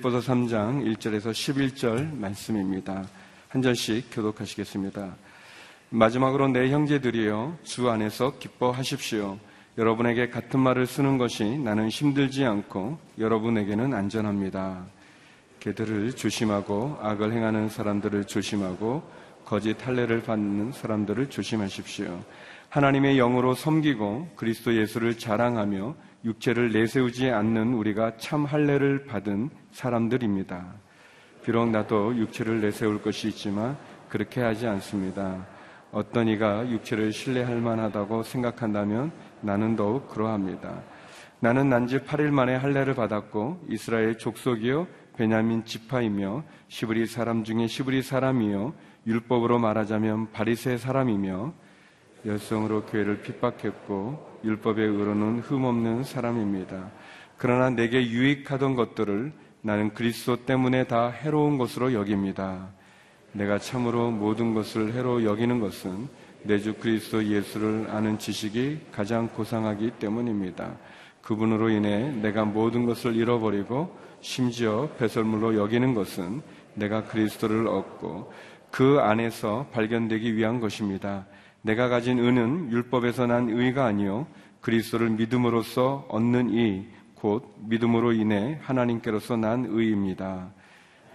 빌립보서 3장 1절에서 11절 말씀입니다. 한 절씩 교독하시겠습니다. 마지막으로 내 형제들이여 주 안에서 기뻐하십시오. 여러분에게 같은 말을 쓰는 것이 나는 힘들지 않고 여러분에게는 안전합니다. 개들을 조심하고 악을 행하는 사람들을 조심하고 거짓 할례를 받는 사람들을 조심하십시오. 하나님의 영으로 섬기고 그리스도 예수를 자랑하며 육체를 내세우지 않는 우리가 참 할례를 받은 사람들입니다. 비록 나도 육체를 내세울 것이 있지만 그렇게 하지 않습니다. 어떤 이가 육체를 신뢰할 만하다고 생각한다면 나는 더욱 그러합니다. 나는 난지 8일 만에 할례를 받았고 이스라엘 족속이요 베냐민 지파이며 시브리 사람 중에 시브리 사람이요 율법으로 말하자면 바리새 사람이며 열성으로 교회를 핍박했고 율법의 의로는 흠없는 사람입니다. 그러나 내게 유익하던 것들을 나는 그리스도 때문에 다 해로운 것으로 여깁니다. 내가 참으로 모든 것을 해로 여기는 것은 내 주 그리스도 예수를 아는 지식이 가장 고상하기 때문입니다. 그분으로 인해 내가 모든 것을 잃어버리고 심지어 배설물로 여기는 것은 내가 그리스도를 얻고 그 안에서 발견되기 위한 것입니다. 내가 가진 의는 율법에서 난 의가 아니요 그리스도를 믿음으로써 얻는 이 곧 믿음으로 인해 하나님께로서 난 의입니다.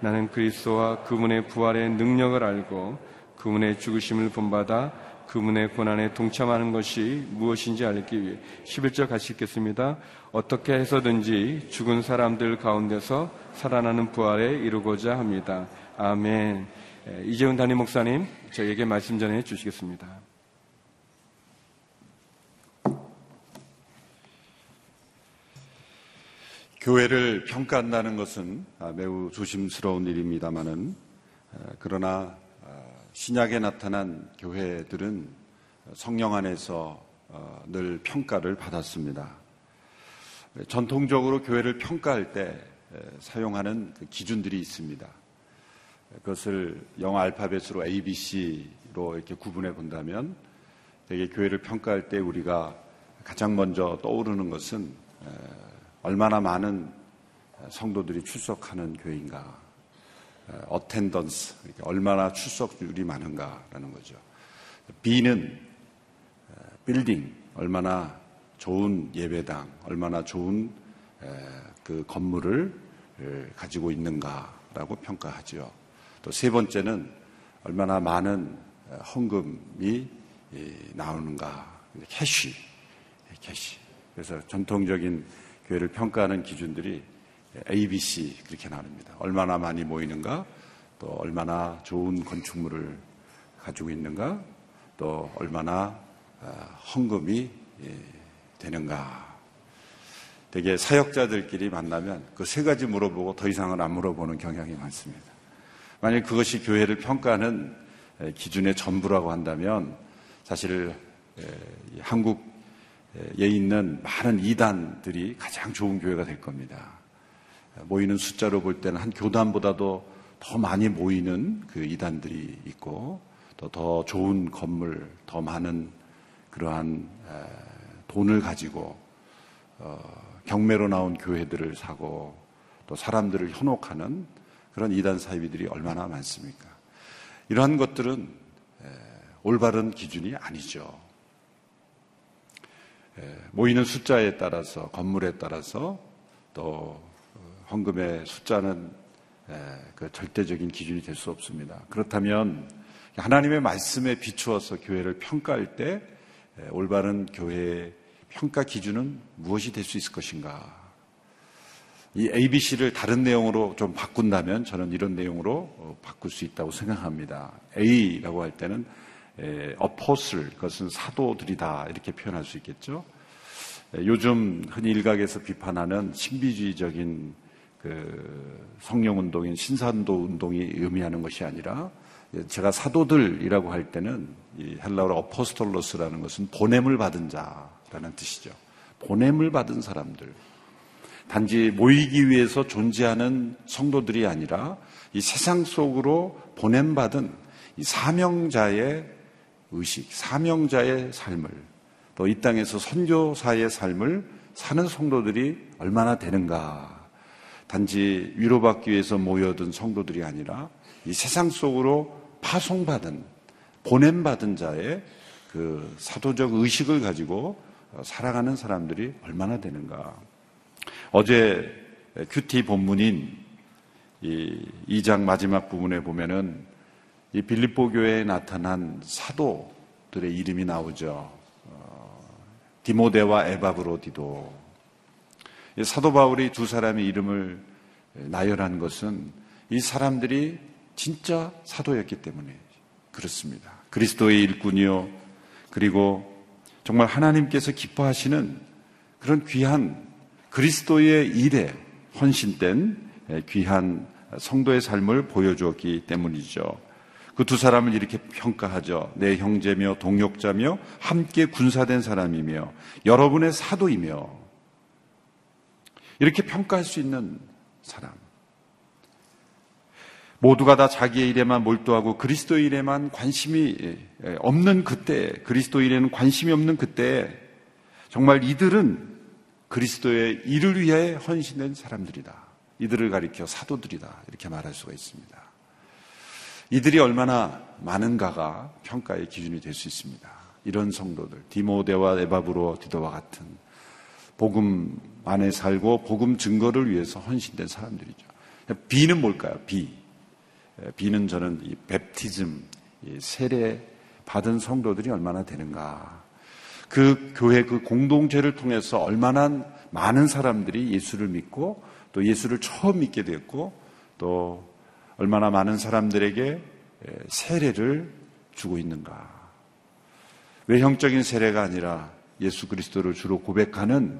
나는 그리스도와 그분의 부활의 능력을 알고 그분의 죽으심을 본받아 그분의 고난에 동참하는 것이 무엇인지 알기 위해 11절 같이 읽겠습니다. 어떻게 해서든지 죽은 사람들 가운데서 살아나는 부활에 이루고자 합니다. 아멘. 이재훈 담임 목사님, 저에게 말씀 전해 주시겠습니다. 교회를 평가한다는 것은 아, 매우 조심스러운 일입니다만은 아, 그러나 아, 신약에 나타난 교회들은 성령 안에서 어, 늘 평가를 받았습니다. 전통적으로 교회를 평가할 때 사용하는 그 기준들이 있습니다. 그것을 영어 알파벳으로 A, B, C로 이렇게 구분해 본다면 되게 교회를 평가할 때 우리가 가장 먼저 떠오르는 것은 얼마나 많은 성도들이 출석하는 교회인가, 어텐던스, 얼마나 출석률이 많은가라는 거죠. B는 빌딩, 얼마나 좋은 예배당, 얼마나 좋은 그 건물을 가지고 있는가라고 평가하죠. 또세 번째는 얼마나 많은 헌금이 나오는가, cash, cash. 그래서 전통적인 교회를 평가하는 기준들이 ABC 그렇게 나눕니다. 얼마나 많이 모이는가, 또 얼마나 좋은 건축물을 가지고 있는가, 또 얼마나 아, 헌금이 예, 되는가. 되게 사역자들끼리 만나면 그 세 가지 물어보고 더 이상은 안 물어보는 경향이 많습니다. 만약 그것이 교회를 평가하는 기준의 전부라고 한다면 사실 한국 에 있는 많은 이단들이 가장 좋은 교회가 될 겁니다. 모이는 숫자로 볼 때는 한 교단보다도 더 많이 모이는 그 이단들이 있고 또 더 좋은 건물, 더 많은 그러한 돈을 가지고 어, 경매로 나온 교회들을 사고 또 사람들을 현혹하는 그런 이단 사이비들이 얼마나 많습니까? 이러한 것들은 올바른 기준이 아니죠. 예, 모이는 숫자에 따라서 건물에 따라서 또 어, 헌금의 숫자는 예, 그 절대적인 기준이 될 수 없습니다. 그렇다면 하나님의 말씀에 비추어서 교회를 평가할 때 예, 올바른 교회의 평가 기준은 무엇이 될 수 있을 것인가? 이 ABC를 다른 내용으로 좀 바꾼다면 저는 이런 내용으로 어, 바꿀 수 있다고 생각합니다. A라고 할 때는 어포슬, 그것은 사도들이다 이렇게 표현할 수 있겠죠. 요즘 흔히 일각에서 비판하는 신비주의적인 그 성령 운동인 신산도 운동이 의미하는 것이 아니라 제가 사도들이라고 할 때는 이 헬라어로 어포스톨로스라는 것은 보냄을 받은 자라는 뜻이죠. 보냄을 받은 사람들. 단지 모이기 위해서 존재하는 성도들이 아니라 이 세상 속으로 보냄받은 이 사명자의 의식, 사명자의 삶을 또 이 땅에서 선교사의 삶을 사는 성도들이 얼마나 되는가. 단지 위로받기 위해서 모여든 성도들이 아니라 이 세상 속으로 파송받은 보냄받은 자의 그 사도적 의식을 가지고 살아가는 사람들이 얼마나 되는가. 어제 큐티 본문인 이 2장 마지막 부분에 보면은 이 빌립보 교회에 나타난 사도들의 이름이 나오죠. 어, 디모데와 에바브로디도. 사도 바울이 두 사람의 이름을 나열한 것은 이 사람들이 진짜 사도였기 때문에 그렇습니다. 그리스도의 일꾼이요. 그리고 정말 하나님께서 기뻐하시는 그런 귀한 그리스도의 일에 헌신된 귀한 성도의 삶을 보여주었기 때문이죠. 그 두 사람을 이렇게 평가하죠. 내 형제며 동역자며 함께 군사된 사람이며 여러분의 사도이며 이렇게 평가할 수 있는 사람. 모두가 다 자기의 일에만 몰두하고 그리스도 일에만 관심이 없는 그때, 그리스도 일에는 관심이 없는 그때, 정말 이들은 그리스도의 일을 위해 헌신된 사람들이다. 이들을 가리켜 사도들이다. 이렇게 말할 수가 있습니다. 이들이 얼마나 많은가가 평가의 기준이 될 수 있습니다. 이런 성도들, 디모데와 에바브로 디도와 같은 복음 안에 살고 복음 증거를 위해서 헌신된 사람들이죠. 비는 뭘까요? 비. 비는 저는 이 베프티즘, 이 세례 받은 성도들이 얼마나 되는가. 그 교회 그 공동체를 통해서 얼마나 많은 사람들이 예수를 믿고 또 예수를 처음 믿게 됐고 또 얼마나 많은 사람들에게 세례를 주고 있는가. 외형적인 세례가 아니라 예수 그리스도를 주로 고백하는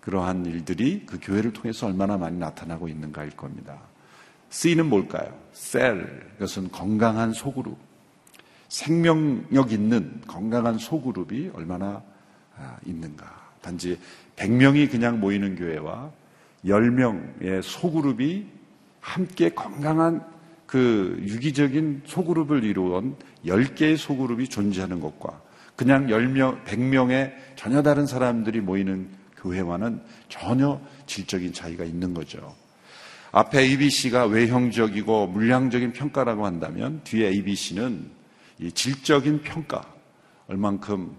그러한 일들이 그 교회를 통해서 얼마나 많이 나타나고 있는가일 겁니다. C는 뭘까요? 셀. 이것은 건강한 소그룹. 생명력 있는 건강한 소그룹이 얼마나 아, 있는가. 단지 100명이 그냥 모이는 교회와 10명의 소그룹이 함께 건강한 그 유기적인 소그룹을 이루온 10개의 소그룹이 존재하는 것과 그냥 10명, 100명의 전혀 다른 사람들이 모이는 교회와는 전혀 질적인 차이가 있는 거죠. 앞에 ABC가 외형적이고 물량적인 평가라고 한다면 뒤에 ABC는 이 질적인 평가, 얼만큼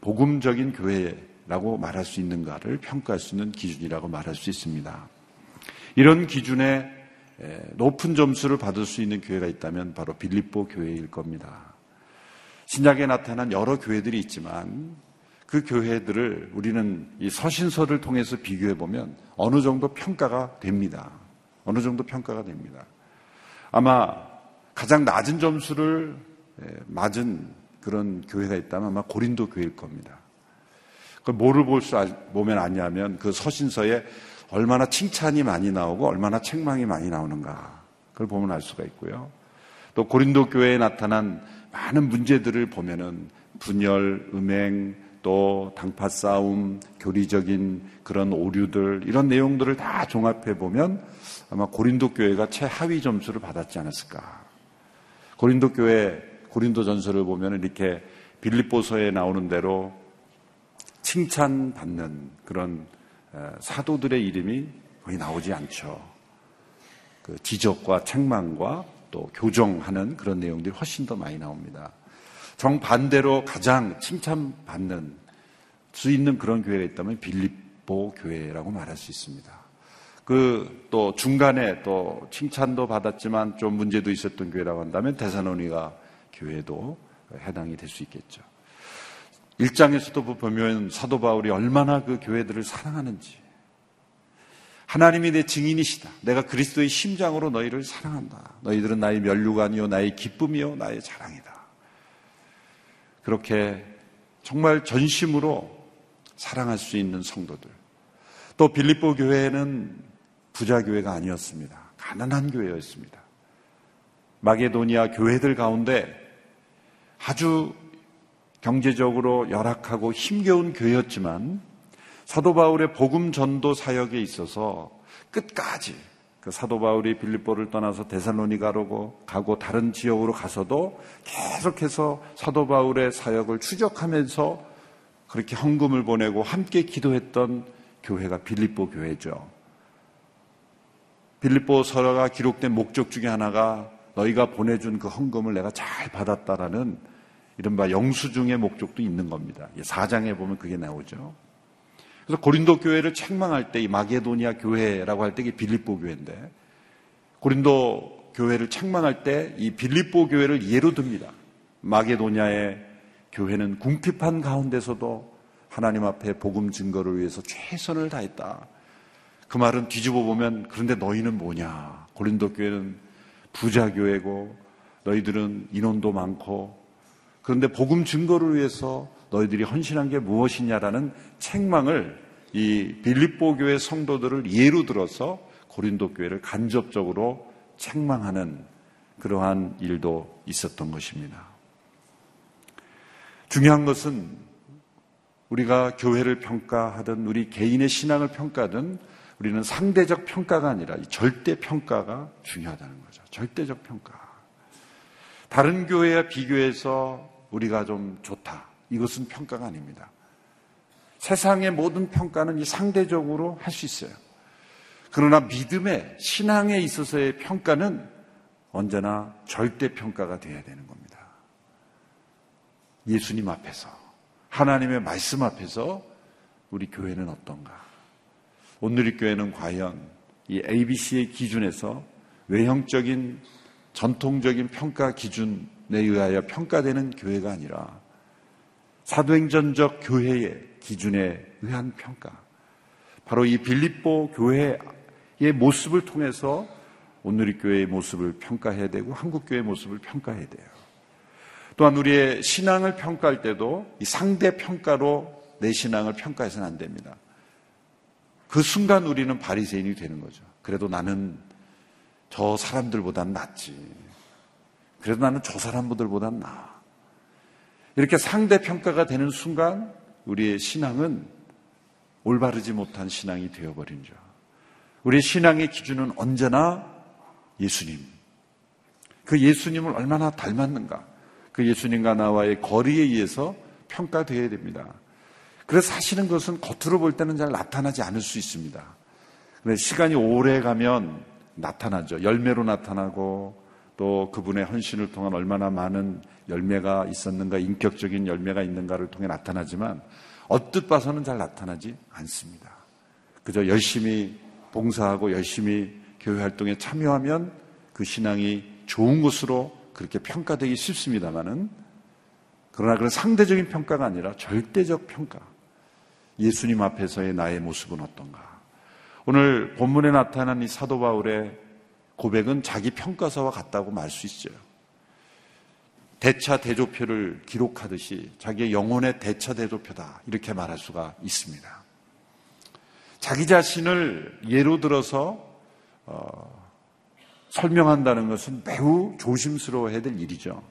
복음적인 교회라고 말할 수 있는가를 평가할 수 있는 기준이라고 말할 수 있습니다. 이런 기준에 높은 점수를 받을 수 있는 교회가 있다면 바로 빌립보 교회일 겁니다. 신약에 나타난 여러 교회들이 있지만 그 교회들을 우리는 이 서신서를 통해서 비교해 보면 어느 정도 평가가 됩니다. 어느 정도 평가가 됩니다. 아마 가장 낮은 점수를 예, 맞은 그런 교회가 있다면 아마 고린도 교회일 겁니다. 그 뭐를 볼 수 보면 아냐면 그 서신서에 얼마나 칭찬이 많이 나오고 얼마나 책망이 많이 나오는가 그걸 보면 알 수가 있고요. 또 고린도 교회에 나타난 많은 문제들을 보면은 분열, 음행, 또 당파 싸움, 교리적인 그런 오류들 이런 내용들을 다 종합해 보면 아마 고린도 교회가 최하위 점수를 받았지 않았을까. 고린도 교회 고린도 전설을 보면 이렇게 빌립보서에 나오는 대로 칭찬받는 그런 사도들의 이름이 거의 나오지 않죠. 그 지적과 책망과 또 교정하는 그런 내용들이 훨씬 더 많이 나옵니다. 정반대로 가장 칭찬받는 수 있는 그런 교회가 있다면 빌립보 교회라고 말할 수 있습니다. 그 또 중간에 또 칭찬도 받았지만 좀 문제도 있었던 교회라고 한다면 대사노니가 교회도 해당이 될 수 있겠죠. 일장에서도 보면 사도 바울이 얼마나 그 교회들을 사랑하는지. 하나님이 내 증인이시다. 내가 그리스도의 심장으로 너희를 사랑한다. 너희들은 나의 면류관이요, 나의 기쁨이요, 나의 자랑이다. 그렇게 정말 전심으로 사랑할 수 있는 성도들. 또 빌립보 교회는 부자 교회가 아니었습니다. 가난한 교회였습니다. 마게도니아 교회들 가운데 아주 경제적으로 열악하고 힘겨운 교회였지만 사도 바울의 복음 전도 사역에 있어서 끝까지 그 사도 바울이 빌립보를 떠나서 데살로니가로 가고 다른 지역으로 가서도 계속해서 사도 바울의 사역을 추적하면서 그렇게 헌금을 보내고 함께 기도했던 교회가 빌립보 교회죠. 빌립보 서가 기록된 목적 중에 하나가 너희가 보내준 그 헌금을 내가 잘 받았다라는 이른바 영수증의 목적도 있는 겁니다. 4장에 보면 그게 나오죠. 그래서 고린도 교회를 책망할 때 이 마게도니아 교회라고 할 때 이게 빌립보 교회인데 고린도 교회를 책망할 때 이 빌립보 교회를 예로 듭니다. 마게도니아의 교회는 궁핍한 가운데서도 하나님 앞에 복음 증거를 위해서 최선을 다했다. 그 말은 뒤집어 보면 그런데 너희는 뭐냐? 고린도 교회는 부자 교회고 너희들은 인원도 많고 그런데 복음 증거를 위해서 너희들이 헌신한 게 무엇이냐라는 책망을 이 빌립보 교회 성도들을 예로 들어서 고린도 교회를 간접적으로 책망하는 그러한 일도 있었던 것입니다. 중요한 것은 우리가 교회를 평가하든 우리 개인의 신앙을 평가하든 우리는 상대적 평가가 아니라 절대 평가가 중요하다는 거죠. 절대적 평가. 다른 교회와 비교해서 우리가 좀 좋다. 이것은 평가가 아닙니다. 세상의 모든 평가는 이 상대적으로 할 수 있어요. 그러나 믿음의 신앙에 있어서의 평가는 언제나 절대 평가가 되어야 되는 겁니다. 예수님 앞에서 하나님의 말씀 앞에서 우리 교회는 어떤가? 오늘의 교회는 과연 이 ABC의 기준에서 외형적인 전통적인 평가 기준 에 의하여 평가되는 교회가 아니라 사도행전적 교회의 기준에 의한 평가. 바로 이 빌립보 교회의 모습을 통해서 오늘의 교회의 모습을 평가해야 되고 한국 교회의 모습을 평가해야 돼요. 또한 우리의 신앙을 평가할 때도 이 상대 평가로 내 신앙을 평가해서는 안 됩니다. 그 순간 우리는 바리새인이 되는 거죠. 그래도 나는 저 사람들보다는 낫지. 그래도 나는 저 사람들보다는 나아. 이렇게 상대 평가가 되는 순간 우리의 신앙은 올바르지 못한 신앙이 되어버린 죠. 우리의 신앙의 기준은 언제나 예수님. 그 예수님을 얼마나 닮았는가. 그 예수님과 나와의 거리에 의해서 평가되어야 됩니다. 그래서 사실은 그것은 겉으로 볼 때는 잘 나타나지 않을 수 있습니다. 근데 시간이 오래 가면 나타나죠. 열매로 나타나고 또 그분의 헌신을 통한 얼마나 많은 열매가 있었는가, 인격적인 열매가 있는가를 통해 나타나지만 얻뜻 봐서는 잘 나타나지 않습니다. 그저 열심히 봉사하고 열심히 교회 활동에 참여하면 그 신앙이 좋은 것으로 그렇게 평가되기 쉽습니다만은 그러나 그런 상대적인 평가가 아니라 절대적 평가. 예수님 앞에서의 나의 모습은 어떤가? 오늘 본문에 나타난 이 사도 바울의 고백은 자기 평가서와 같다고 말 수 있어요. 대차 대조표를 기록하듯이 자기의 영혼의 대차 대조표다. 이렇게 말할 수가 있습니다. 자기 자신을 예로 들어서 어, 설명한다는 것은 매우 조심스러워야 될 일이죠.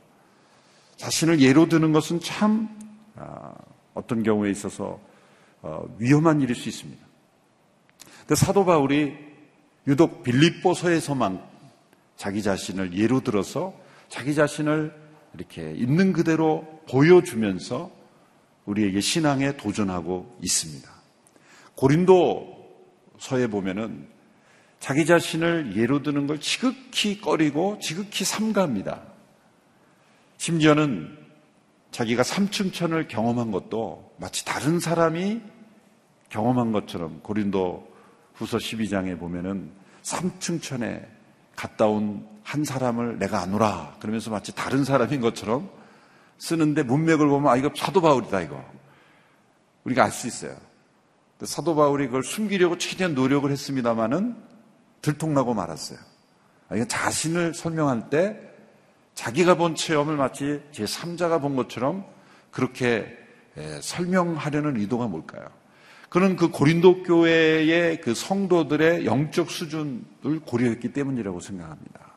자신을 예로 드는 것은 참 어, 어떤 경우에 있어서 어, 위험한 일일 수 있습니다. 근데 사도 바울이 유독 빌립보서에서만 자기 자신을 예로 들어서 자기 자신을 이렇게 있는 그대로 보여주면서 우리에게 신앙에 도전하고 있습니다. 고린도서에 보면은 자기 자신을 예로 드는 걸 지극히 꺼리고 지극히 삼가합니다. 심지어는 자기가 삼층천을 경험한 것도 마치 다른 사람이 경험한 것처럼 고린도 후서 12장에 보면은 삼층천에 갔다 온 한 사람을 내가 아노라 그러면서 마치 다른 사람인 것처럼 쓰는데 문맥을 보면 아 이거 사도 바울이다 이거 우리가 알 수 있어요. 사도 바울이 그걸 숨기려고 최대한 노력을 했습니다마는 들통나고 말았어요. 아, 이거 자신을 설명할 때 자기가 본 체험을 마치 제 3자가 본 것처럼 그렇게 설명하려는 의도가 뭘까요? 그는 그 고린도 교회의 그 성도들의 영적 수준을 고려했기 때문이라고 생각합니다.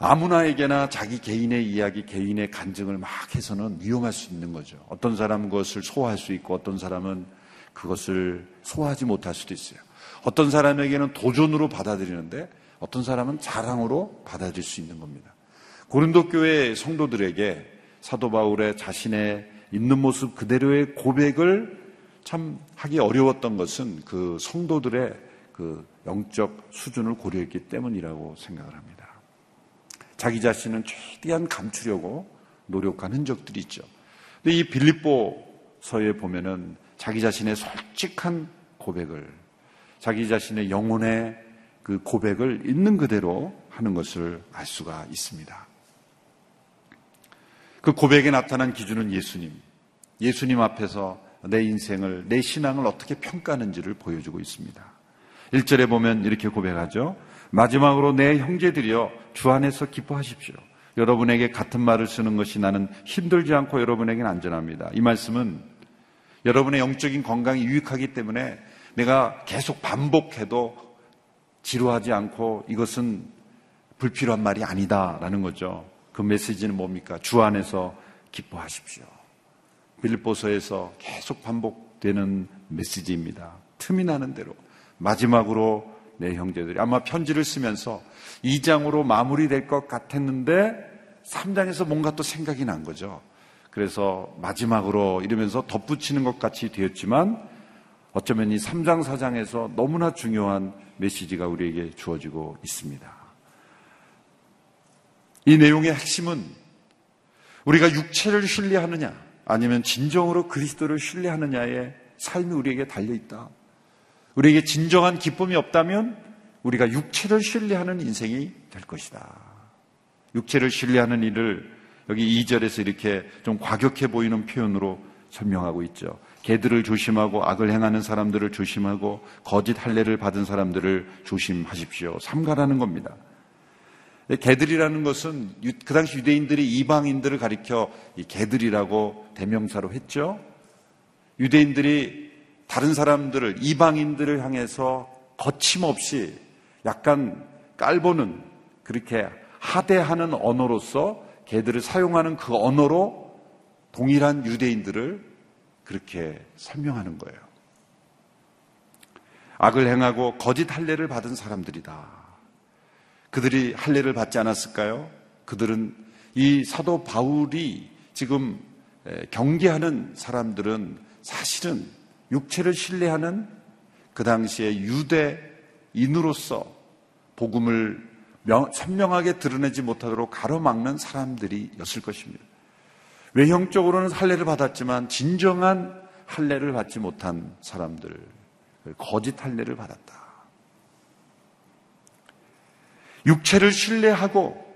아무나에게나 자기 개인의 이야기, 개인의 간증을 막 해서는 위험할 수 있는 거죠. 어떤 사람은 그것을 소화할 수 있고 어떤 사람은 그것을 소화하지 못할 수도 있어요. 어떤 사람에게는 도전으로 받아들이는데 어떤 사람은 자랑으로 받아들일 수 있는 겁니다. 고린도 교회 성도들에게 사도 바울의 자신의 있는 모습 그대로의 고백을 참 하기 어려웠던 것은 그 성도들의 그 영적 수준을 고려했기 때문이라고 생각을 합니다. 자기 자신은 최대한 감추려고 노력한 흔적들이 있죠. 근데 이 빌립보서에 보면은 자기 자신의 솔직한 고백을 자기 자신의 영혼의 그 고백을 있는 그대로 하는 것을 알 수가 있습니다. 그 고백에 나타난 기준은 예수님. 예수님 앞에서 내 인생을, 내 신앙을 어떻게 평가하는지를 보여주고 있습니다. 1절에 보면 이렇게 고백하죠. 마지막으로 내 형제들이여 주 안에서 기뻐하십시오. 여러분에게 같은 말을 쓰는 것이 나는 힘들지 않고 여러분에게는 안전합니다. 이 말씀은 여러분의 영적인 건강이 유익하기 때문에 내가 계속 반복해도 지루하지 않고 이것은 불필요한 말이 아니다라는 거죠. 그 메시지는 뭡니까? 주 안에서 기뻐하십시오. 빌립보서에서 계속 반복되는 메시지입니다. 틈이 나는 대로 마지막으로 내 형제들이 아마 편지를 쓰면서 2장으로 마무리될 것 같았는데 3장에서 뭔가 또 생각이 난 거죠. 그래서 마지막으로 이러면서 덧붙이는 것 같이 되었지만 어쩌면 이 3장, 4장에서 너무나 중요한 메시지가 우리에게 주어지고 있습니다. 이 내용의 핵심은 우리가 육체를 신뢰하느냐 아니면 진정으로 그리스도를 신뢰하느냐의 삶이 우리에게 달려 있다. 우리에게 진정한 기쁨이 없다면 우리가 육체를 신뢰하는 인생이 될 것이다. 육체를 신뢰하는 일을 여기 2절에서 이렇게 좀 과격해 보이는 표현으로 설명하고 있죠. 개들을 조심하고 악을 행하는 사람들을 조심하고 거짓 할례를 받은 사람들을 조심하십시오. 삼가라는 겁니다. 개들이라는 것은 그 당시 유대인들이 이방인들을 가리켜 개들이라고 대명사로 했죠. 유대인들이 다른 사람들을 이방인들을 향해서 거침없이 약간 깔보는 그렇게 하대하는 언어로서 개들을 사용하는 그 언어로 동일한 유대인들을 그렇게 설명하는 거예요. 악을 행하고 거짓 할례를 받은 사람들이다. 그들이 할례를 받지 않았을까요? 그들은 이 사도 바울이 지금 경계하는 사람들은 사실은 육체를 신뢰하는 그 당시에 유대인으로서 복음을 선명하게 드러내지 못하도록 가로막는 사람들이었을 것입니다. 외형적으로는 할례를 받았지만 진정한 할례를 받지 못한 사람들, 거짓 할례를 받았다. 육체를 신뢰하고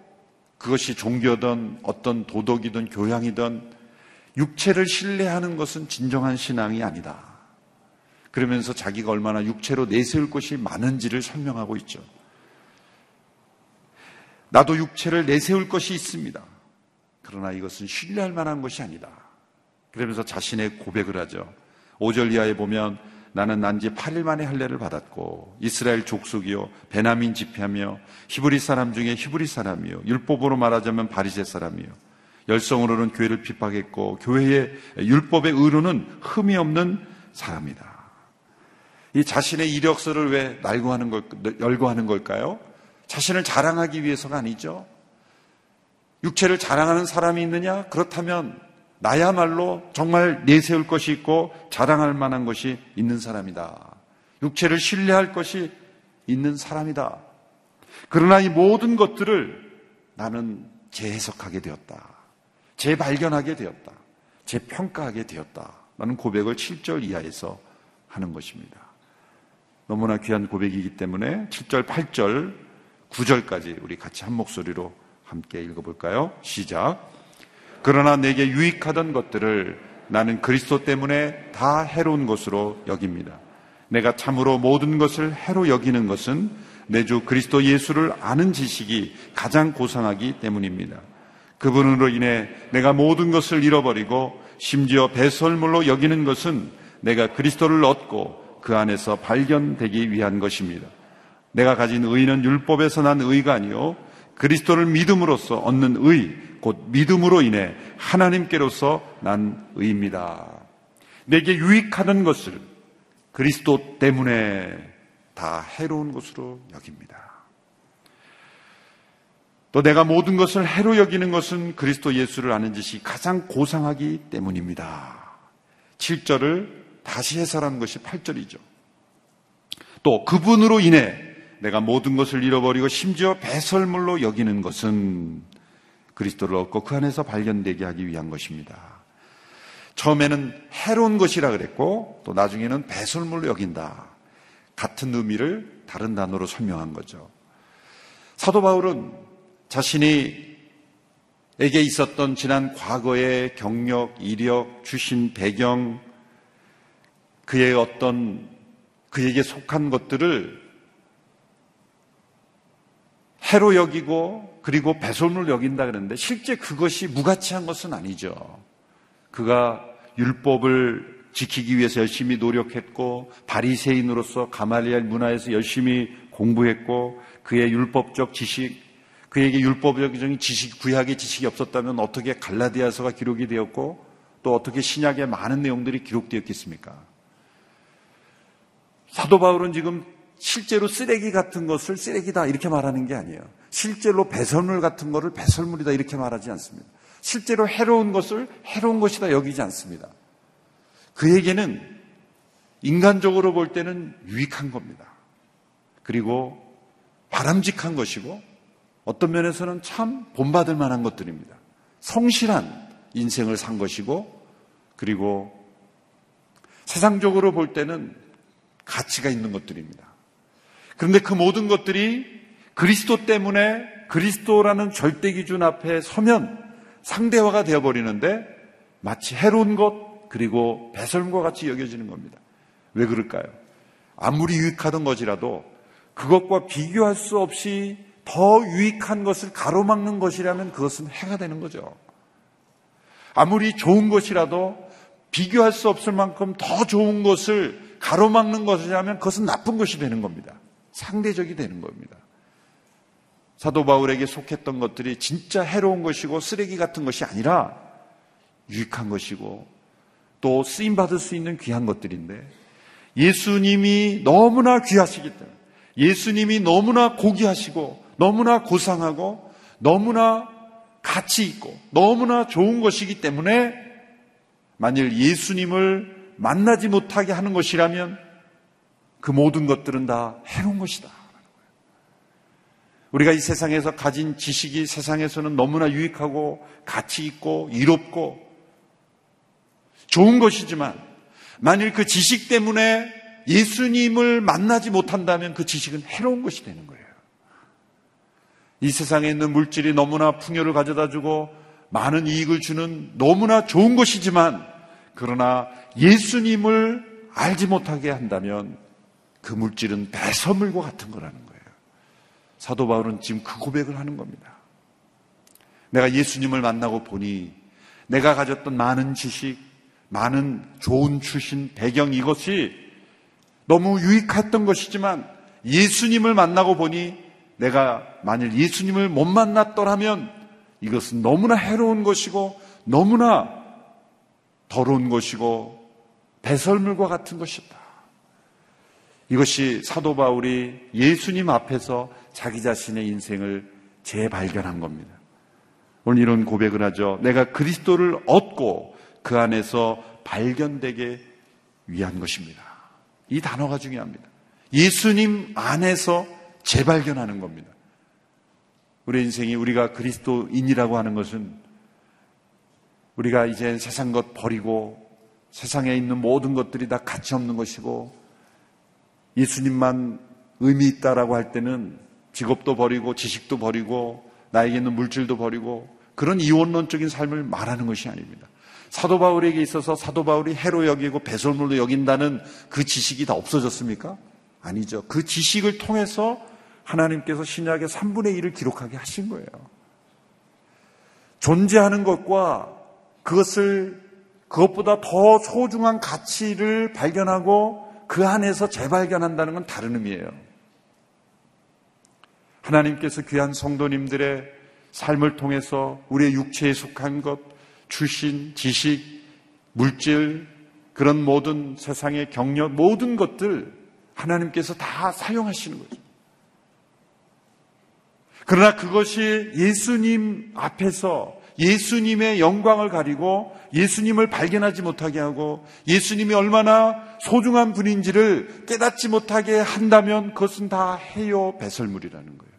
그것이 종교든 어떤 도덕이든 교양이든 육체를 신뢰하는 것은 진정한 신앙이 아니다. 그러면서 자기가 얼마나 육체로 내세울 것이 많은지를 설명하고 있죠. 나도 육체를 내세울 것이 있습니다. 그러나 이것은 신뢰할 만한 것이 아니다. 그러면서 자신의 고백을 하죠. 5절 이하에 보면 나는 난지 8일 만에 할례를 받았고 이스라엘 족속이요 베나민 집회하며 히브리 사람 중에 히브리 사람이요 율법으로 말하자면 바리새 사람이요 열성으로는 교회를 핍박했고 교회의 율법의 의로는 흠이 없는 사람이다. 이 자신의 이력서를 왜 날고하는 걸 열거하는 걸까요? 자신을 자랑하기 위해서가 아니죠. 육체를 자랑하는 사람이 있느냐? 그렇다면 나야말로 정말 내세울 것이 있고 자랑할 만한 것이 있는 사람이다. 육체를 신뢰할 것이 있는 사람이다. 그러나 이 모든 것들을 나는 재해석하게 되었다. 재발견하게 되었다. 재평가하게 되었다. 라는 고백을 7절 이하에서 하는 것입니다. 너무나 귀한 고백이기 때문에 7절, 8절, 9절까지 우리 같이 한 목소리로 함께 읽어볼까요? 시작. 그러나 내게 유익하던 것들을 나는 그리스도 때문에 다 해로운 것으로 여깁니다. 내가 참으로 모든 것을 해로 여기는 것은 내 주 그리스도 예수를 아는 지식이 가장 고상하기 때문입니다. 그분으로 인해 내가 모든 것을 잃어버리고 심지어 배설물로 여기는 것은 내가 그리스도를 얻고 그 안에서 발견되기 위한 것입니다. 내가 가진 의는 율법에서 난 의가 아니요 그리스도를 믿음으로써 얻는 의, 곧 믿음으로 인해 하나님께로서 난 의입니다. 내게 유익하는 것을 그리스도 때문에 다 해로운 것으로 여깁니다. 또 내가 모든 것을 해로 여기는 것은 그리스도 예수를 아는 짓이 가장 고상하기 때문입니다. 7절을 다시 해설한 것이 8절이죠. 또 그분으로 인해 내가 모든 것을 잃어버리고 심지어 배설물로 여기는 것은 그리스도를 얻고 그 안에서 발견되게 하기 위한 것입니다. 처음에는 해로운 것이라 그랬고 또 나중에는 배설물로 여긴다. 같은 의미를 다른 단어로 설명한 거죠. 사도 바울은 자신이 에게 있었던 지난 과거의 경력, 이력, 주신 배경, 그의 어떤 그에게 속한 것들을 해로 여기고 그리고 배설물 여긴다 그러는데 실제 그것이 무가치한 것은 아니죠. 그가 율법을 지키기 위해서 열심히 노력했고 바리새인으로서 가말리엘 문화에서 열심히 공부했고 그의 율법적 지식 그에게 율법적인 지식 구약의 지식이 없었다면 어떻게 갈라디아서가 기록이 되었고 또 어떻게 신약의 많은 내용들이 기록되었겠습니까? 사도 바울은 지금 실제로 쓰레기 같은 것을 쓰레기다 이렇게 말하는 게 아니에요. 실제로 배설물 같은 것을 배설물이다 이렇게 말하지 않습니다. 실제로 해로운 것을 해로운 것이다 여기지 않습니다. 그에게는 인간적으로 볼 때는 유익한 겁니다. 그리고 바람직한 것이고 어떤 면에서는 참 본받을 만한 것들입니다. 성실한 인생을 산 것이고 그리고 세상적으로 볼 때는 가치가 있는 것들입니다. 그런데 그 모든 것들이 그리스도 때문에 그리스도라는 절대 기준 앞에 서면 상대화가 되어버리는데 마치 해로운 것 그리고 배설물과 같이 여겨지는 겁니다. 왜 그럴까요? 아무리 유익하던 것이라도 그것과 비교할 수 없이 더 유익한 것을 가로막는 것이라면 그것은 해가 되는 거죠. 아무리 좋은 것이라도 비교할 수 없을 만큼 더 좋은 것을 가로막는 것이라면 그것은 나쁜 것이 되는 겁니다. 상대적이 되는 겁니다. 사도 바울에게 속했던 것들이 진짜 해로운 것이고 쓰레기 같은 것이 아니라 유익한 것이고 또 쓰임 받을 수 있는 귀한 것들인데 예수님이 너무나 귀하시기 때문에 예수님이 너무나 고귀하시고 너무나 고상하고 너무나 가치 있고 너무나 좋은 것이기 때문에 만일 예수님을 만나지 못하게 하는 것이라면 그 모든 것들은 다 해로운 것이다. 우리가 이 세상에서 가진 지식이 세상에서는 너무나 유익하고 가치 있고 이롭고 좋은 것이지만 만일 그 지식 때문에 예수님을 만나지 못한다면 그 지식은 해로운 것이 되는 거예요. 이 세상에 있는 물질이 너무나 풍요를 가져다 주고 많은 이익을 주는 너무나 좋은 것이지만 그러나 예수님을 알지 못하게 한다면 그 물질은 배설물과 같은 거라는 거예요. 사도 바울은 지금 그 고백을 하는 겁니다. 내가 예수님을 만나고 보니 내가 가졌던 많은 지식, 많은 좋은 출신, 배경 이것이 너무 유익했던 것이지만 예수님을 만나고 보니 내가 만일 예수님을 못 만났더라면 이것은 너무나 해로운 것이고 너무나 더러운 것이고 배설물과 같은 것이다. 이것이 사도 바울이 예수님 앞에서 자기 자신의 인생을 재발견한 겁니다. 오늘 이런 고백을 하죠. 내가 그리스도를 얻고 그 안에서 발견되게 위한 것입니다. 이 단어가 중요합니다. 예수님 안에서 재발견하는 겁니다. 우리 인생이 우리가 그리스도인이라고 하는 것은 우리가 이제 세상 것 버리고 세상에 있는 모든 것들이 다 가치 없는 것이고 예수님만 의미 있다라고 할 때는 직업도 버리고 지식도 버리고 나에게 있는 물질도 버리고 그런 이원론적인 삶을 말하는 것이 아닙니다. 사도 바울에게 있어서 사도 바울이 해로 여기고 배설물로 여긴다는 그 지식이 다 없어졌습니까? 아니죠. 그 지식을 통해서 하나님께서 신약의 3분의 1을 기록하게 하신 거예요. 존재하는 것과 그것을 그것보다 더 소중한 가치를 발견하고 그 안에서 재발견한다는 건 다른 의미예요. 하나님께서 귀한 성도님들의 삶을 통해서 우리의 육체에 속한 것, 출신, 지식, 물질, 그런 모든 세상의 경력, 모든 것들 하나님께서 다 사용하시는 거죠. 그러나 그것이 예수님 앞에서 예수님의 영광을 가리고 예수님을 발견하지 못하게 하고 예수님이 얼마나 소중한 분인지를 깨닫지 못하게 한다면 그것은 다 해요 배설물이라는 거예요.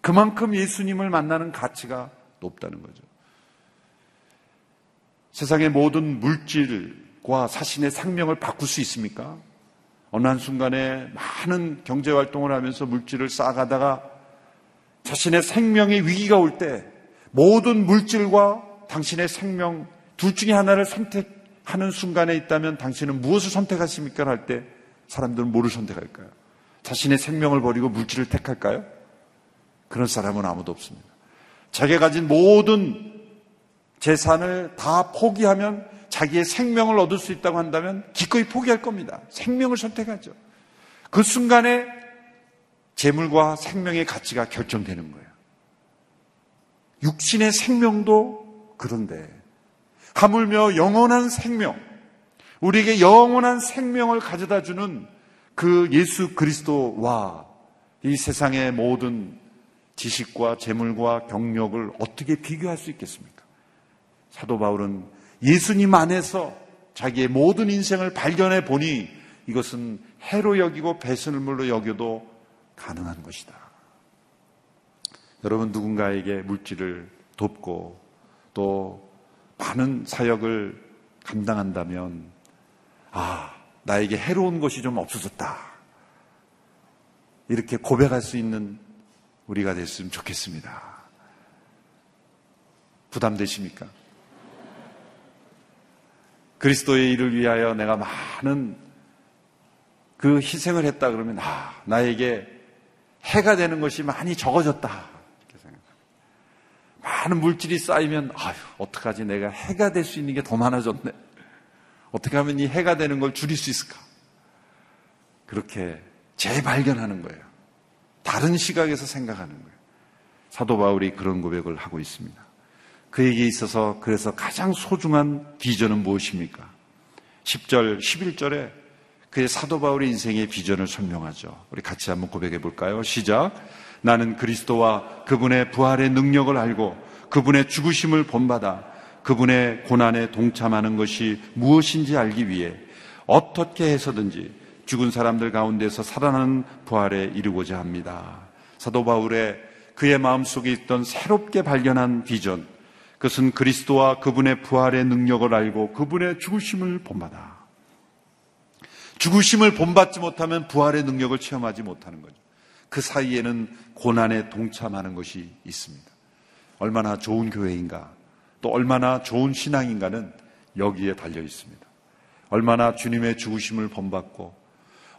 그만큼 예수님을 만나는 가치가 높다는 거죠. 세상의 모든 물질과 자신의 생명을 바꿀 수 있습니까? 어느 한순간에 많은 경제 활동을 하면서 물질을 쌓아가다가 자신의 생명의 위기가 올 때 모든 물질과 당신의 생명 둘 중에 하나를 선택하는 순간에 있다면 당신은 무엇을 선택하십니까? 할 때 사람들은 뭐를 선택할까요? 자신의 생명을 버리고 물질을 택할까요? 그런 사람은 아무도 없습니다. 자기가 가진 모든 재산을 다 포기하면 자기의 생명을 얻을 수 있다고 한다면 기꺼이 포기할 겁니다. 생명을 선택하죠. 그 순간에 재물과 생명의 가치가 결정되는 거예요. 육신의 생명도 그런데 하물며 영원한 생명, 우리에게 영원한 생명을 가져다 주는 그 예수 그리스도와 이 세상의 모든 지식과 재물과 경력을 어떻게 비교할 수 있겠습니까? 사도 바울은 예수님 안에서 자기의 모든 인생을 발견해 보니 이것은 해로 여기고 배설물로 여겨도 가능한 것이다. 여러분 누군가에게 물질을 돕고 또 많은 사역을 감당한다면 아 나에게 해로운 것이 좀 없어졌다. 이렇게 고백할 수 있는 우리가 됐으면 좋겠습니다. 부담되십니까? 그리스도의 일을 위하여 내가 많은 그 희생을 했다 그러면 아 나에게 해가 되는 것이 많이 적어졌다. 많은 물질이 쌓이면 아유 어떡하지 내가 해가 될 수 있는 게 더 많아졌네. 어떻게 하면 이 해가 되는 걸 줄일 수 있을까? 그렇게 재발견하는 거예요. 다른 시각에서 생각하는 거예요. 사도 바울이 그런 고백을 하고 있습니다. 그에게 있어서 그래서 가장 소중한 비전은 무엇입니까? 10절, 11절에 그의 사도 바울의 인생의 비전을 설명하죠. 우리 같이 한번 고백해 볼까요? 시작. 나는 그리스도와 그분의 부활의 능력을 알고 그분의 죽으심을 본받아 그분의 고난에 동참하는 것이 무엇인지 알기 위해 어떻게 해서든지 죽은 사람들 가운데서 살아나는 부활에 이르고자 합니다. 사도 바울의 그의 마음속에 있던 새롭게 발견한 비전, 그것은 그리스도와 그분의 부활의 능력을 알고 그분의 죽으심을 본받아. 죽으심을 본받지 못하면 부활의 능력을 체험하지 못하는 거죠. 그 사이에는 고난에 동참하는 것이 있습니다. 얼마나 좋은 교회인가, 또 얼마나 좋은 신앙인가는 여기에 달려 있습니다. 얼마나 주님의 죽으심을 본받고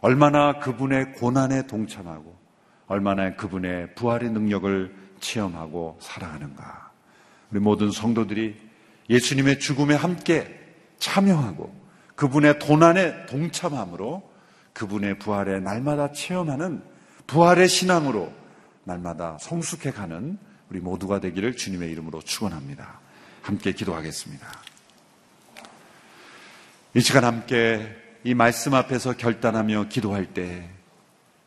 얼마나 그분의 고난에 동참하고 얼마나 그분의 부활의 능력을 체험하고 살아가는가. 우리 모든 성도들이 예수님의 죽음에 함께 참여하고 그분의 도난에 동참함으로 그분의 부활에 날마다 체험하는 부활의 신앙으로 날마다 성숙해 가는 우리 모두가 되기를 주님의 이름으로 축원합니다. 함께 기도하겠습니다. 이 시간 함께 이 말씀 앞에서 결단하며 기도할 때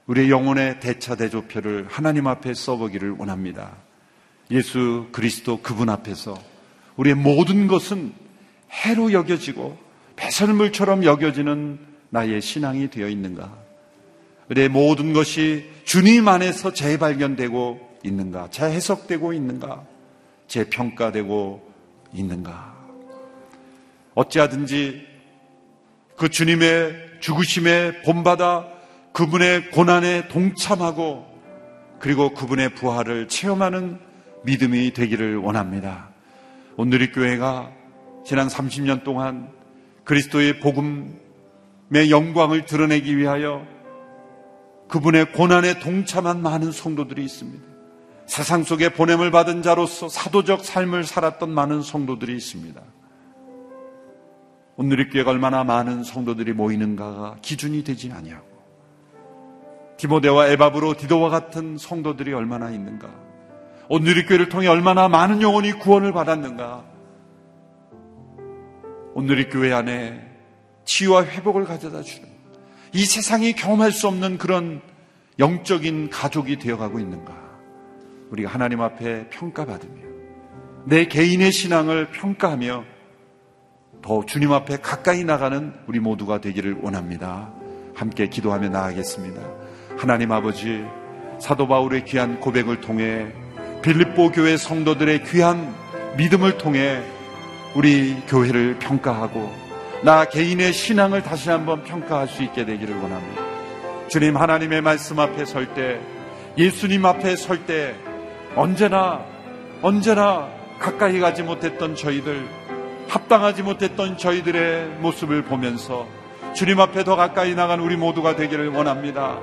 우리의 영혼의 대차 대조표를 하나님 앞에 써보기를 원합니다. 예수 그리스도 그분 앞에서 우리의 모든 것은 해로 여겨지고 배설물처럼 여겨지는 나의 신앙이 되어 있는가? 우리의 모든 것이 주님 안에서 재발견되고 있는가? 재해석되고 있는가? 재평가되고 있는가? 어찌하든지 그 주님의 죽으심에 본받아 그분의 고난에 동참하고 그리고 그분의 부활을 체험하는 믿음이 되기를 원합니다. 오늘의 교회가 지난 30년 동안 그리스도의 복음의 영광을 드러내기 위하여 그분의 고난에 동참한 많은 성도들이 있습니다. 세상 속에 보냄을 받은 자로서 사도적 삶을 살았던 많은 성도들이 있습니다. 오늘의 교회가 얼마나 많은 성도들이 모이는가가 기준이 되지 아니하고 디모데와 에바브로 디도와 같은 성도들이 얼마나 있는가 오늘의 교회를 통해 얼마나 많은 영혼이 구원을 받았는가 오늘의 교회 안에 치유와 회복을 가져다 주는 이 세상이 경험할 수 없는 그런 영적인 가족이 되어가고 있는가 우리가 하나님 앞에 평가받으며 내 개인의 신앙을 평가하며 더 주님 앞에 가까이 나가는 우리 모두가 되기를 원합니다. 함께 기도하며 나아가겠습니다. 하나님 아버지, 사도 바울의 귀한 고백을 통해 빌립보 교회 성도들의 귀한 믿음을 통해 우리 교회를 평가하고 나 개인의 신앙을 다시 한번 평가할 수 있게 되기를 원합니다. 주님 하나님의 말씀 앞에 설 때, 예수님 앞에 설 때 언제나 언제나 가까이 가지 못했던 저희들, 합당하지 못했던 저희들의 모습을 보면서 주님 앞에 더 가까이 나간 우리 모두가 되기를 원합니다.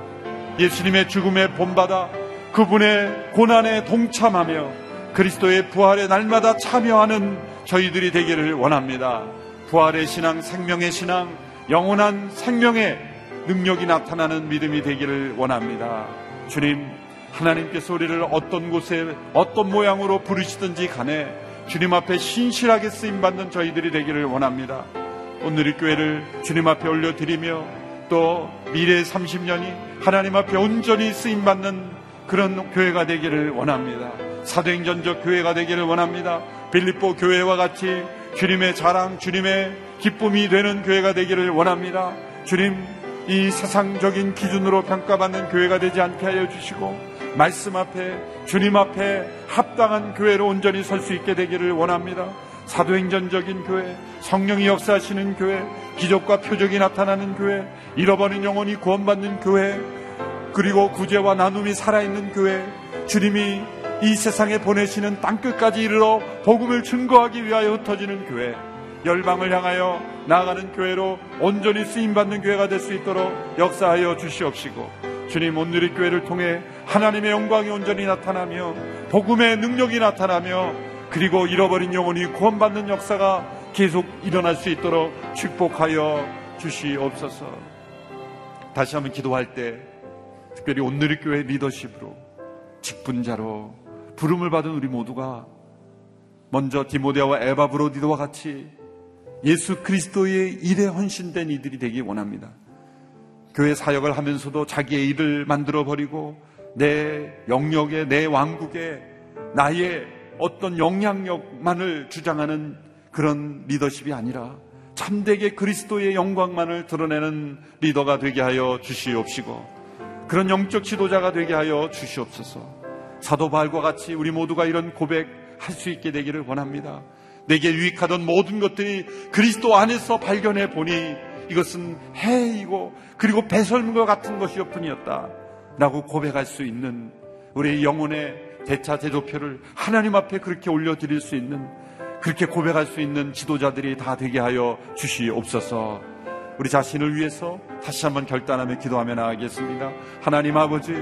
예수님의 죽음에 본받아 그분의 고난에 동참하며 그리스도의 부활에 날마다 참여하는 저희들이 되기를 원합니다. 부활의 신앙, 생명의 신앙, 영원한 생명의 능력이 나타나는 믿음이 되기를 원합니다. 주님, 하나님께서 우리를 어떤 곳에 어떤 모양으로 부르시든지 간에 주님 앞에 신실하게 쓰임 받는 저희들이 되기를 원합니다. 오늘 이 교회를 주님 앞에 올려드리며 또 미래 30년이 하나님 앞에 온전히 쓰임 받는 그런 교회가 되기를 원합니다. 사도행전적 교회가 되기를 원합니다. 빌립보 교회와 같이 주님의 자랑, 주님의 기쁨이 되는 교회가 되기를 원합니다. 주님, 이 세상적인 기준으로 평가받는 교회가 되지 않게 하여 주시고 말씀 앞에 주님 앞에 합당한 교회로 온전히 설 수 있게 되기를 원합니다. 사도행전적인 교회, 성령이 역사하시는 교회, 기적과 표적이 나타나는 교회, 잃어버린 영혼이 구원받는 교회, 그리고 구제와 나눔이 살아있는 교회, 주님이 이 세상에 보내시는 땅끝까지 이르러 복음을 증거하기 위하여 흩어지는 교회, 열방을 향하여 나아가는 교회로 온전히 쓰임받는 교회가 될 수 있도록 역사하여 주시옵시고, 주님 오늘의 교회를 통해 하나님의 영광이 온전히 나타나며 복음의 능력이 나타나며 그리고 잃어버린 영혼이 구원받는 역사가 계속 일어날 수 있도록 축복하여 주시옵소서. 다시 한번 기도할 때 특별히 오늘의 교회 리더십으로 직분자로 부름을 받은 우리 모두가 먼저 디모데와 에바 브로디도와 같이 예수 그리스도의 일에 헌신된 이들이 되기 원합니다. 교회 사역을 하면서도 자기의 일을 만들어 버리고 내 영역에 내 왕국에 나의 어떤 영향력만을 주장하는 그런 리더십이 아니라 참되게 그리스도의 영광만을 드러내는 리더가 되게 하여 주시옵시고 그런 영적 지도자가 되게 하여 주시옵소서 사도 바울과 같이 우리 모두가 이런 고백할 수 있게 되기를 원합니다. 내게 유익하던 모든 것들이 그리스도 안에서 발견해 보니 이것은 해이고 그리고 배설물과 같은 것이었 뿐이었다. 라고 고백할 수 있는 우리의 영혼의 대차 제도표를 하나님 앞에 그렇게 올려드릴 수 있는 그렇게 고백할 수 있는 지도자들이 다 되게 하여 주시옵소서. 우리 자신을 위해서 다시 한번 결단하며 기도하며 나가겠습니다. 하나님 아버지,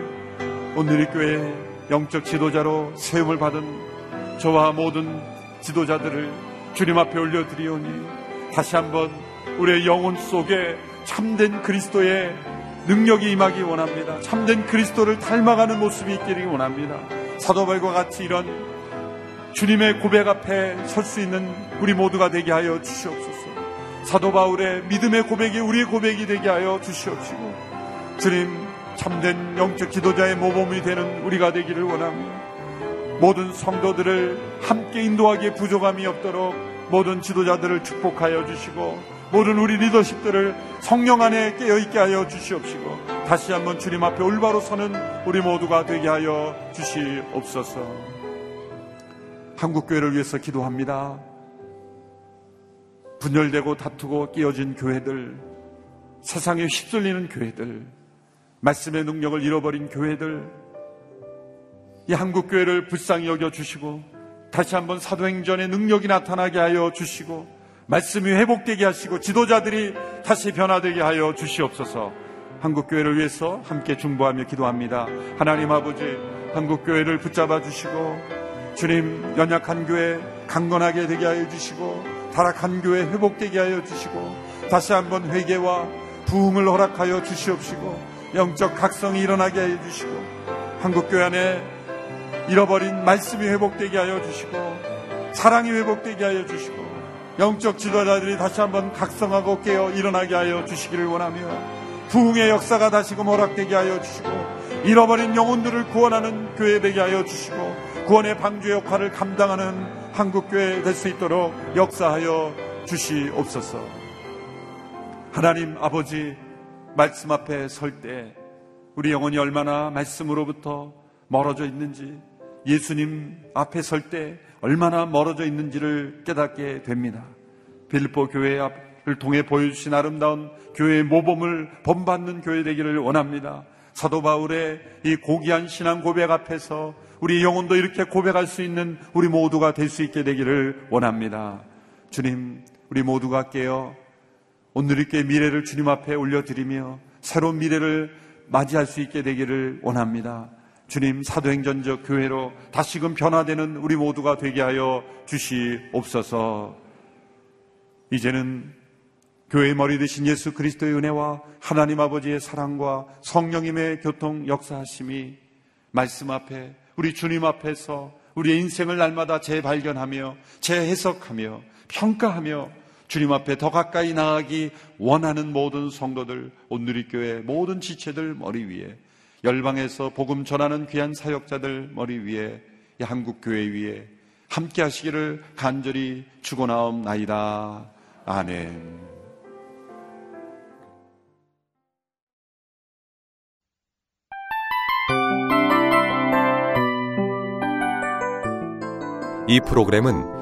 오늘 이 교회 영적 지도자로 세움을 받은 저와 모든 지도자들을 주님 앞에 올려드리오니 다시 한번 우리의 영혼 속에 참된 그리스도의 능력이 임하기 원합니다. 참된 그리스도를 닮아가는 모습이 있기를 원합니다. 사도발과 같이 이런 주님의 고백 앞에 설 수 있는 우리 모두가 되게 하여 주시옵소서. 사도 바울의 믿음의 고백이 우리의 고백이 되게 하여 주시옵시고 주님 참된 영적 지도자의 모범이 되는 우리가 되기를 원합니다. 모든 성도들을 함께 인도하기에 부족함이 없도록 모든 지도자들을 축복하여 주시고 모든 우리 리더십들을 성령 안에 깨어있게 하여 주시옵시고 다시 한번 주님 앞에 올바로 서는 우리 모두가 되게 하여 주시옵소서 한국교회를 위해서 기도합니다 분열되고 다투고 끼어진 교회들 세상에 휩쓸리는 교회들 말씀의 능력을 잃어버린 교회들 이 한국교회를 불쌍히 여겨주시고 다시 한번 사도행전의 능력이 나타나게 하여 주시고 말씀이 회복되게 하시고 지도자들이 다시 변화되게 하여 주시옵소서. 한국교회를 위해서 함께 중보하며 기도합니다. 하나님 아버지, 한국교회를 붙잡아 주시고, 주님, 연약한 교회 강건하게 되게 하여 주시고, 타락한 교회 회복되게 하여 주시고, 다시 한번 회개와 부흥을 허락하여 주시옵시고, 영적 각성이 일어나게 하여 주시고, 한국교회 안에 잃어버린 말씀이 회복되게 하여 주시고, 사랑이 회복되게 하여 주시고, 영적 지도자들이 다시 한번 각성하고 깨어 일어나게 하여 주시기를 원하며 부흥의 역사가 다시금 허락되게 하여 주시고 잃어버린 영혼들을 구원하는 교회 되게 하여 주시고 구원의 방주 역할을 감당하는 한국교회 될 수 있도록 역사하여 주시옵소서. 하나님 아버지 말씀 앞에 설 때 우리 영혼이 얼마나 말씀으로부터 멀어져 있는지 예수님 앞에 설 때 얼마나 멀어져 있는지를 깨닫게 됩니다. 빌보 교회 앞을 통해 보여주신 아름다운 교회의 모범을 본받는 교회 되기를 원합니다. 사도 바울의 이 고귀한 신앙 고백 앞에서 우리 영혼도 이렇게 고백할 수 있는 우리 모두가 될 수 있게 되기를 원합니다. 주님, 우리 모두가 깨어 오늘 이렇게 미래를 주님 앞에 올려드리며 새로운 미래를 맞이할 수 있게 되기를 원합니다. 주님 사도행전적 교회로 다시금 변화되는 우리 모두가 되게 하여 주시옵소서. 이제는 교회의 머리 되신 예수 그리스도의 은혜와 하나님 아버지의 사랑과 성령님의 교통 역사하심이 말씀 앞에 우리 주님 앞에서 우리의 인생을 날마다 재발견하며 재해석하며 평가하며 주님 앞에 더 가까이 나아가기 원하는 모든 성도들 온누리교회 모든 지체들 머리 위에 열방에서 복음 전하는 귀한 사역자들 머리 위에 한국 교회 위에 함께 하시기를 간절히 축원하옵나이다. 아멘. 이 프로그램은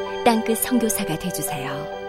땅끝 성교사가 되주세요